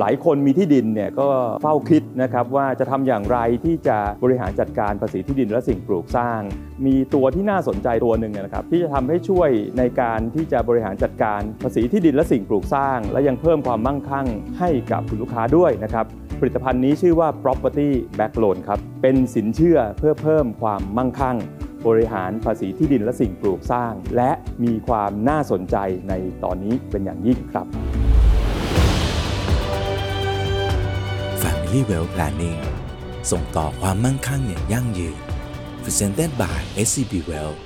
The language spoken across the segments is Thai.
หลายคนมีที่ดินเนี่ยก็เฝ้าคิดนะครับว่าจะทำอย่างไรที่จะบริหารจัดการภาษีที่ดินและสิ่งปลูกสร้าง มีตัวที่น่าสนใจตัวหนึ่งนะครับที่จะทำให้ช่วยในการที่จะบริหารจัดการภาษีที่ดินและสิ่งปลูกสร้าง และยังเพิ่มความมั่งคั่งให้กับคุณลูกค้าด้วยนะครับผลิตภัณฑ์นี้ชื่อว่า property back loan ครับเป็นสินเชื่อเพื่อเพิ่มความมั่งคั่งบริหารภาษีที่ดินและสิ่งปลูกสร้าง และมีความน่าสนใจในตอนนี้เป็นอย่างยิ่งครับ Family Wealth Planning ส่งต่อความมั่งคั่งอย่างยั่งยืน Presented by SCB Wealth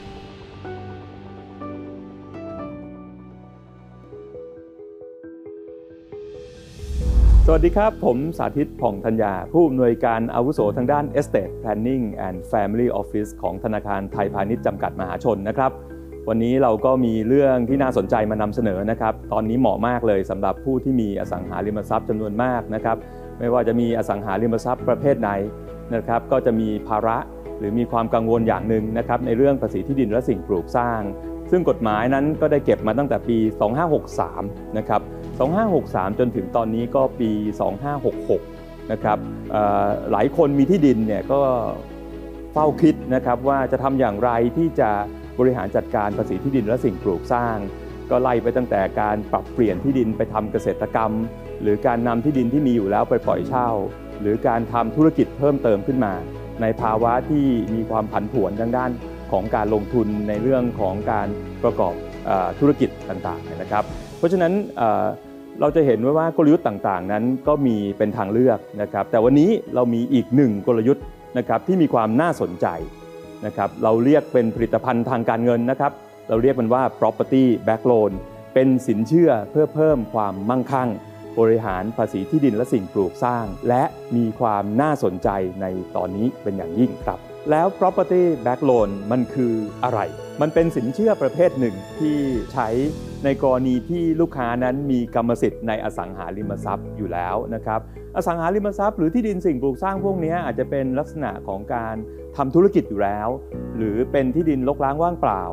สวัสดีครับ ผมสาธิตผ่องธัญญา ผู้อำนวยการอาวุโสทางด้าน Estate Planning and Family Office ของธนาคารไทยพาณิชย์จำกัดมหาชนนะครับวันนี้เราก็มีเรื่องที่น่าสนใจมานำเสนอนะครับ ตอนนี้เหมาะมากเลยสำหรับผู้ที่มีอสังหาริมทรัพย์จำนวนมากนะครับ ไม่ว่าจะมีอสังหาริมทรัพย์ประเภทไหนนะครับก็จะมีภาระหรือมีความกังวลอย่างหนึ่งนะครับในเรื่องภาษีที่ดินและสิ่งปลูกสร้าง ซึ่งกฎหมายนั้นก็ได้เก็บมาตั้งแต่ปี 2563 นะครับ 2563 จนถึงตอนนี้ก็ปี 2566 นะครับหลายคนมีที่ดินเนี่ยก็เฝ้าคิดนะครับว่าจะทำอย่างไรที่จะบริหารจัดการภาษีที่ดินและสิ่งปลูกสร้าง ก็ไล่ไปตั้งแต่การปรับเปลี่ยนที่ดินไปทำเกษตรกรรม หรือการนำที่ดินที่มีอยู่แล้วไปปล่อยเช่า หรือการทำธุรกิจเพิ่มเติมขึ้นมา ในภาวะที่มีความผันผวนทางด้านของการลงทุนในเรื่องของการประกอบอธุรกิจต่างๆนะครับ เพราะฉะนั้นเราจะเห็นว่าว่ากลยุทธ์ต่างๆ นั้นก็มีเป็นทางเลือกนะครับ แต่วันนี้เรามีอีกหนึ่งกลยุทธ์นะครับที่มีความน่าสนใจนะครับ เราเรียกเป็นผลิตภัณฑ์ทางการเงินนะครับ เราเรียกมันว่า property back loan เป็นสินเชื่อเพื่อเพิ่มความมั่งคั่ง บริหารภาษีที่ดินและสิ่งปลูกสร้าง และมีความน่าสนใจในตอนนี้เป็นอย่างยิ่งครับ แล้ว property back loan มันคืออะไร มันเป็นสินเชื่อประเภทหนึ่งที่ใช้ในกรณีที่ลูกค้านั้นมีกรรมสิทธิ์ในอสังหาริมทรัพย์อยู่แล้วนะครับ อสังหาริมทรัพย์หรือที่ดินสิ่งปลูกสร้างพวกนี้อาจจะเป็นลักษณะของการทำธุรกิจอยู่แล้ว หรือเป็นที่ดินรกร้างว่างเปล่า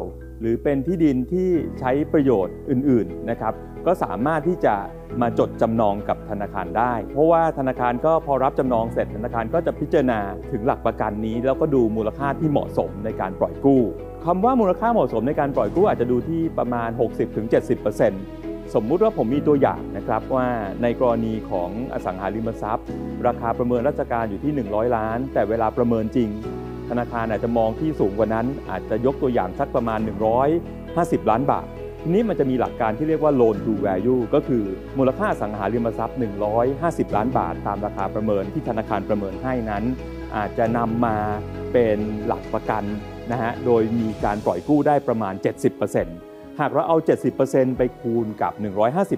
หรือเป็นที่ดินที่ใช้ประโยชน์อื่นๆนะครับ ก็สามารถที่จะมาจดจำนองกับธนาคารได้ เพราะว่าธนาคารก็พอรับจำนองเสร็จธนาคารก็จะพิจารณาถึงหลักประกันนี้ แล้วก็ดูมูลค่าที่เหมาะสมในการปล่อยกู้คำว่ามูลค่าเหมาะสมในการปล่อยกู้อาจจะดูที่ประมาณ 60-70%สมมุติว่าผมมีตัวอย่างนะครับว่าในกรณีของอสังหาริมทรัพย์ ราคาประเมินราชการอยู่ที่ 100 ล้าน แต่เวลาประเมินจริง ธนาคารอาจจะมองที่สูงกว่านั้น อาจจะยกตัวอย่างสักประมาณ 150 ล้านบาท ทีนี้มันจะมีหลักการที่เรียกว่า loan to value ก็คือมูลค่าสังหาริมทรัพย์ 150 ล้านบาท ตามราคาประเมินที่ธนาคารประเมินให้นั้น อาจจะนำมาเป็นหลักประกันนะฮะโดยมีการปล่อยกู้ได้ประมาณ 70%หากเราเอา 70%ไปคูณกับ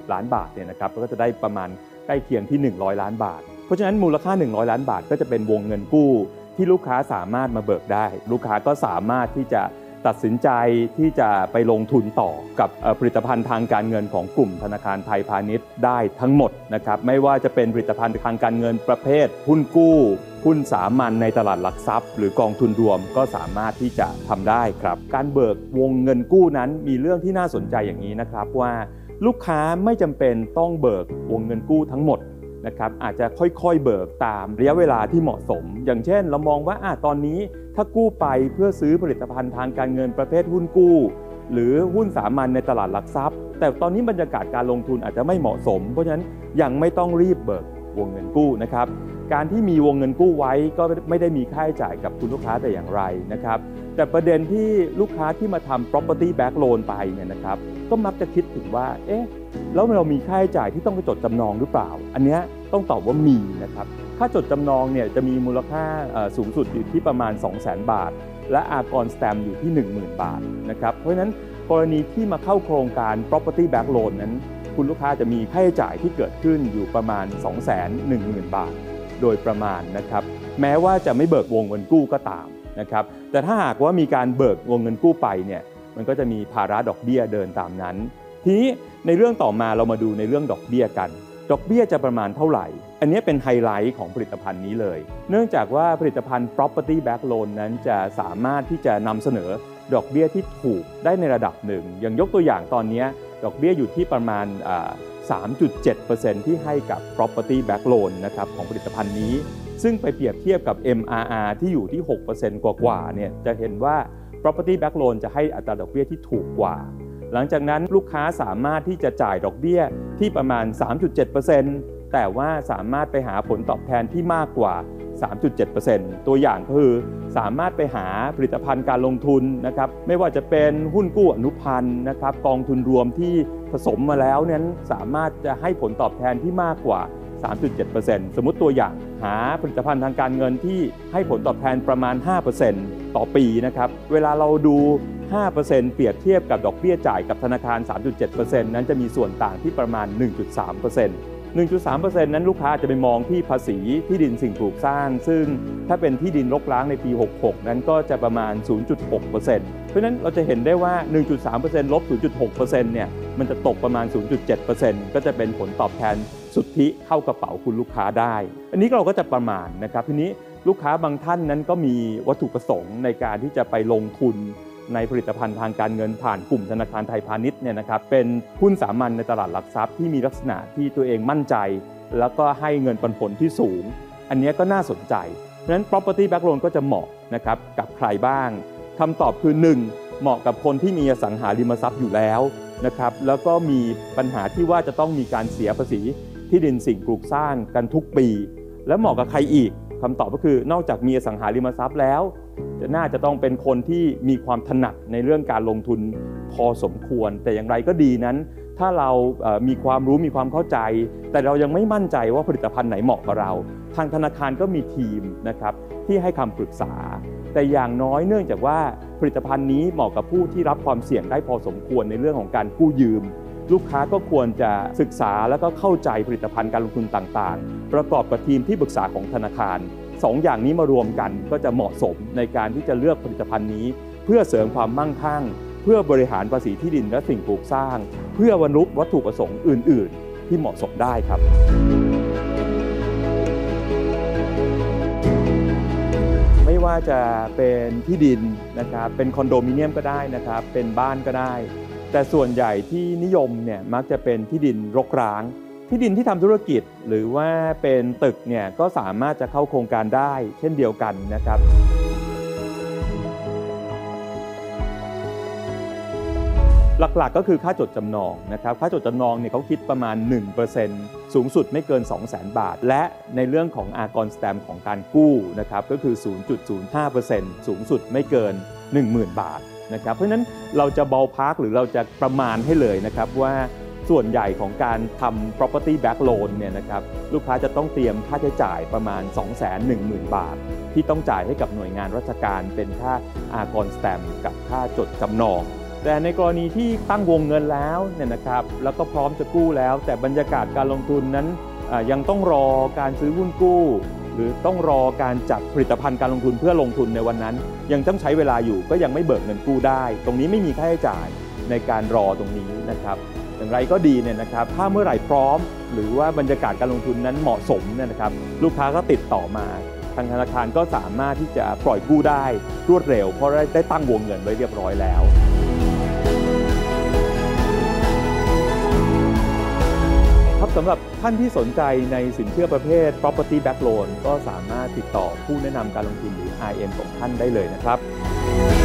150 ล้านบาทเนี่ยนะครับก็จะได้ประมาณใกล้เคียงที่ 100 ล้านบาท เพราะฉะนั้นมูลค่า 100 ล้านบาทก็จะเป็นวงเงินกู้ ที่ลูกค้าสามารถมาเบิกได้ ลูกค้าก็สามารถที่จะตัดสินใจที่จะไปลงทุนต่อกับผลิตภัณฑ์ทางการเงินของกลุ่มธนาคารไทยพาณิชย์ได้ทั้งหมดนะครับไม่ว่าจะเป็นผลิตภัณฑ์ทางการเงินประเภทหุ้นกู้หุ้นสามัญในตลาดหลักทรัพย์ หรือกองทุนรวมก็สามารถที่จะทำได้ครับ การเบิกวงเงินกู้นั้นมีเรื่องที่น่าสนใจอย่างนี้นะครับว่า ลูกค้าไม่จำเป็นต้องเบิกวงเงินกู้ทั้งหมด นะครับอาจจะค่อยๆเบิกตามระยะเวลาที่เหมาะสม อย่างเช่น เรามองว่าอตอนนี้ถ้ากู้ไปเพื่อซื้อผลิตภัณฑ์ทางการเงินประเภทหุ้นกู้ หรือหุ้นสามัญในตลาดหลักทรัพย์ แต่ตอนนี้บรรยากาศการลงทุนอาจจะไม่เหมาะสม เพราะฉะนั้นยังไม่ต้องรีบเบิกวงเงินกู้นะครับการที่มีวงเงินกู้ไว้ก็ไม่ได้มีค่าใช้จ่ายกับคุณลูกค้าแต่อย่างไรนะครับแต่ประเด็นที่ลูกค้าที่มาทำ property back loan ไปเนี่ยนะครับ ก็มักจะคิดถึงว่า เอ๊ะ แล้วเรามีค่าใช้จ่ายที่ต้องไปจดจำนองหรือเปล่า อันนี้ต้องตอบว่ามีนะครับ ค่าจดจำนองเนี่ยจะมีมูลค่าสูงสุดอยู่ที่ประมาณ 200,000 บาท และอากรสแตมอยู่ที่ 10,000 บาทนะครับ เพราะฉะนั้นกรณีที่มาเข้าโครงการ property back loan นั้น คุณลูกค้าจะมีค่าใช้จ่ายที่เกิดขึ้นอยู่ประมาณ 210,000 บาท โดยประมาณนะครับ แม้ว่าจะไม่เบิกวงเงินกู้ก็ตามนะครับ แต่ถ้าหากว่ามีการเบิกวงเงินกู้ไปเนี่ย มันก็จะมีภาระดอกเบี้ยเดินตามนั้น ทีนี้ในเรื่องต่อมาเรามาดูในเรื่องดอกเบี้ยกัน ดอกเบี้ยจะประมาณเท่าไหร่ อันนี้เป็นไฮไลท์ของผลิตภัณฑ์นี้เลย เนื่องจากว่าผลิตภัณฑ์ property back loan นั้นจะสามารถที่จะนำเสนอดอกเบี้ยที่ถูกได้ในระดับหนึ่ง อย่างยกตัวอย่างตอนนี้ดอกเบี้ยอยู่ที่ประมาณอ่า3.7%ที่ให้กับ property back loan นะครับของผลิตภัณฑ์นี้ ซึ่งไปเปรียบเทียบกับ MRR ที่อยู่ที่ 6%กว่าๆเนี่ยจะเห็นว่า property back loan จะให้อัตราดอกเบี้ยที่ถูกกว่า หลังจากนั้นลูกค้าสามารถที่จะจ่ายดอกเบี้ยที่ประมาณ 3.7%แต่ว่าสามารถไปหาผลตอบแทนที่มากกว่า 3.7%ตัวอย่างก็คือสามารถไปหาผลิตภัณฑ์การลงทุนนะครับไม่ว่าจะเป็นหุ้นกู้อนุพันธ์นะครับกองทุนรวมที่ผสมมาแล้วนั้นสามารถจะให้ผลตอบแทนที่มากกว่า 3.7%สมมติตัวอย่างหาผลิตภัณฑ์ทางการเงินที่ให้ผลตอบแทนประมาณ 5%ต่อปีนะครับ เวลาเราดู 5%เปรียบเทียบกับดอกเบี้ยจ่ายกับธนาคาร 3.7%นั้นจะมีส่วนต่างที่ประมาณ 1.3% 1.3%นั้นลูกค้าจะไปมองที่ภาษีที่ดินสิ่งปลูกสร้าง ซึ่งถ้าเป็นที่ดินรกร้างในปี 66 นั้นก็จะประมาณ 0.6%เพราะฉะนั้นเราจะเห็นได้ว่า 1.3%ลบ 0.6%เนี่ย มันจะตกประมาณ 0.7%ก็จะเป็นผลตอบแทน สุทธิเข้ากระเป๋าคุณลูกค้าได้ อันนี้เราก็จะประมาณนะครับทีนี้ลูกค้าบางท่านนั้นก็มีวัตถุประสงค์ในการที่จะไปลงทุนในผลิตภัณฑ์ทางการเงินผ่านกลุ่มธนาคารไทยพาณิชย์เนี่ยนะครับเป็นหุ้นสามัญในตลาดหลักทรัพย์ที่มีลักษณะที่ตัวเองมั่นใจ แล้วก็ให้เงินปันผลที่สูง อันนี้ก็น่าสนใจ เพราะฉะนั้น property back loan ก็จะเหมาะนะครับกับใครบ้างคำตอบคือ 1. เหมาะกับคนที่มีอสังหาริมทรัพย์อยู่แล้วนะครับแล้วก็มีปัญหาที่ว่าจะต้องมีการเสียภาษี ที่ดินสิ่งปลูกสร้างกันทุกปี แล้วเหมาะกับใครอีกคำตอบก็คือนอกจากมีอสังหาริมทรัพย์แล้วจะน่าจะต้องเป็นคนที่มีความถนัดในเรื่องการลงทุนพอสมควร แต่อย่างไรก็ดีนั้น ถ้าเรามีความรู้มีความเข้าใจ แต่เรายังไม่มั่นใจว่าผลิตภัณฑ์ไหนเหมาะกับเรา ทางธนาคารก็มีทีมนะครับที่ให้คำปรึกษา แต่อย่างน้อยเนื่องจากว่าผลิตภัณฑ์นี้เหมาะกับผู้ที่รับความเสี่ยงได้พอสมควรในเรื่องของการกู้ยืม ลูกค้าก็ควรจะศึกษาแล้วก็เข้าใจผลิตภัณฑ์การลงทุนต่างๆ ประกอบกับทีมที่ปรึกษาของธนาคารสองอย่างนี้มารวมกันก็จะเหมาะสมในการที่จะเลือกผลิตภัณฑ์นี้ เพื่อเสริมความมั่งคั่ง เพื่อบริหารภาษีที่ดินและสิ่งปลูกสร้าง เพื่อบรรลุวัตถุประสงค์อื่น ๆ ที่เหมาะสมได้ครับไม่ว่าจะเป็นที่ดินนะครับ เป็นคอนโดมิเนียมก็ได้นะครับ เป็นบ้านก็ได้ แต่ส่วนใหญ่ที่นิยมเนี่ยมักจะเป็นที่ดินรกร้าง ที่ดินที่ทำธุรกิจหรือว่าเป็นตึกเนี่ยก็สามารถจะเข้าโครงการได้ เช่นเดียวกันนะครับหลักๆ ก็คือค่าจดจำนองนะครับ ค่าจดจำนองเนี่ยเขาคิดประมาณ 1%สูงสุดไม่เกิน 200,000 บาท และในเรื่องของอากรสแตมของการกู้นะครับ ก็คือ 0.05%สูงสุดไม่เกิน 10,000 บาท นะครับเพราะฉะนั้นเราจะเบาพักหรือเราจะประมาณให้เลยนะครับว่าส่วนใหญ่ของการทำ property back loan เนี่ยนะครับลูกค้าจะต้องเตรียมค่าใช้จ่ายประมาณ 210,000 บาท ที่ต้องจ่ายให้กับหน่วยงานราชการเป็นค่าอากรสแตมกับค่าจดจำนอง แต่ในกรณีที่ตั้งวงเงินแล้วเนี่ยนะครับแล้วก็พร้อมจะกู้แล้ว แต่บรรยากาศการลงทุนนั้นยังต้องรอการซื้อหุ้นกู้ รือต้องรอการจัดผลิตภัณฑ์การลงทุนเพื่อลงทุนในวันนั้น ยังต้องใช้เวลาอยู่ก็ยังไม่เบิกเงินกู้ได้ ตรงนี้ไม่มีค่าใช้จ่ายในการรอตรงนี้นะครับอย่างไรก็ดีเนี่ยนะครับถ้าเมื่อไหร่พร้อม หรือว่าบรรยากาศการลงทุนนั้นเหมาะสมเนี่ยนะครับลูกค้าก็ติดต่อมา ทางธนาคารก็สามารถที่จะปล่อยกู้ได้รวดเร็ว เพราะได้ได้ตั้งวงเงินไว้เรียบร้อยแล้ว สำหรับท่านที่สนใจในสินเชื่อประเภท property back loan ก็สามารถติดต่อผู้แนะนำการลงทุนหรือ IM ของท่านได้เลยนะครับ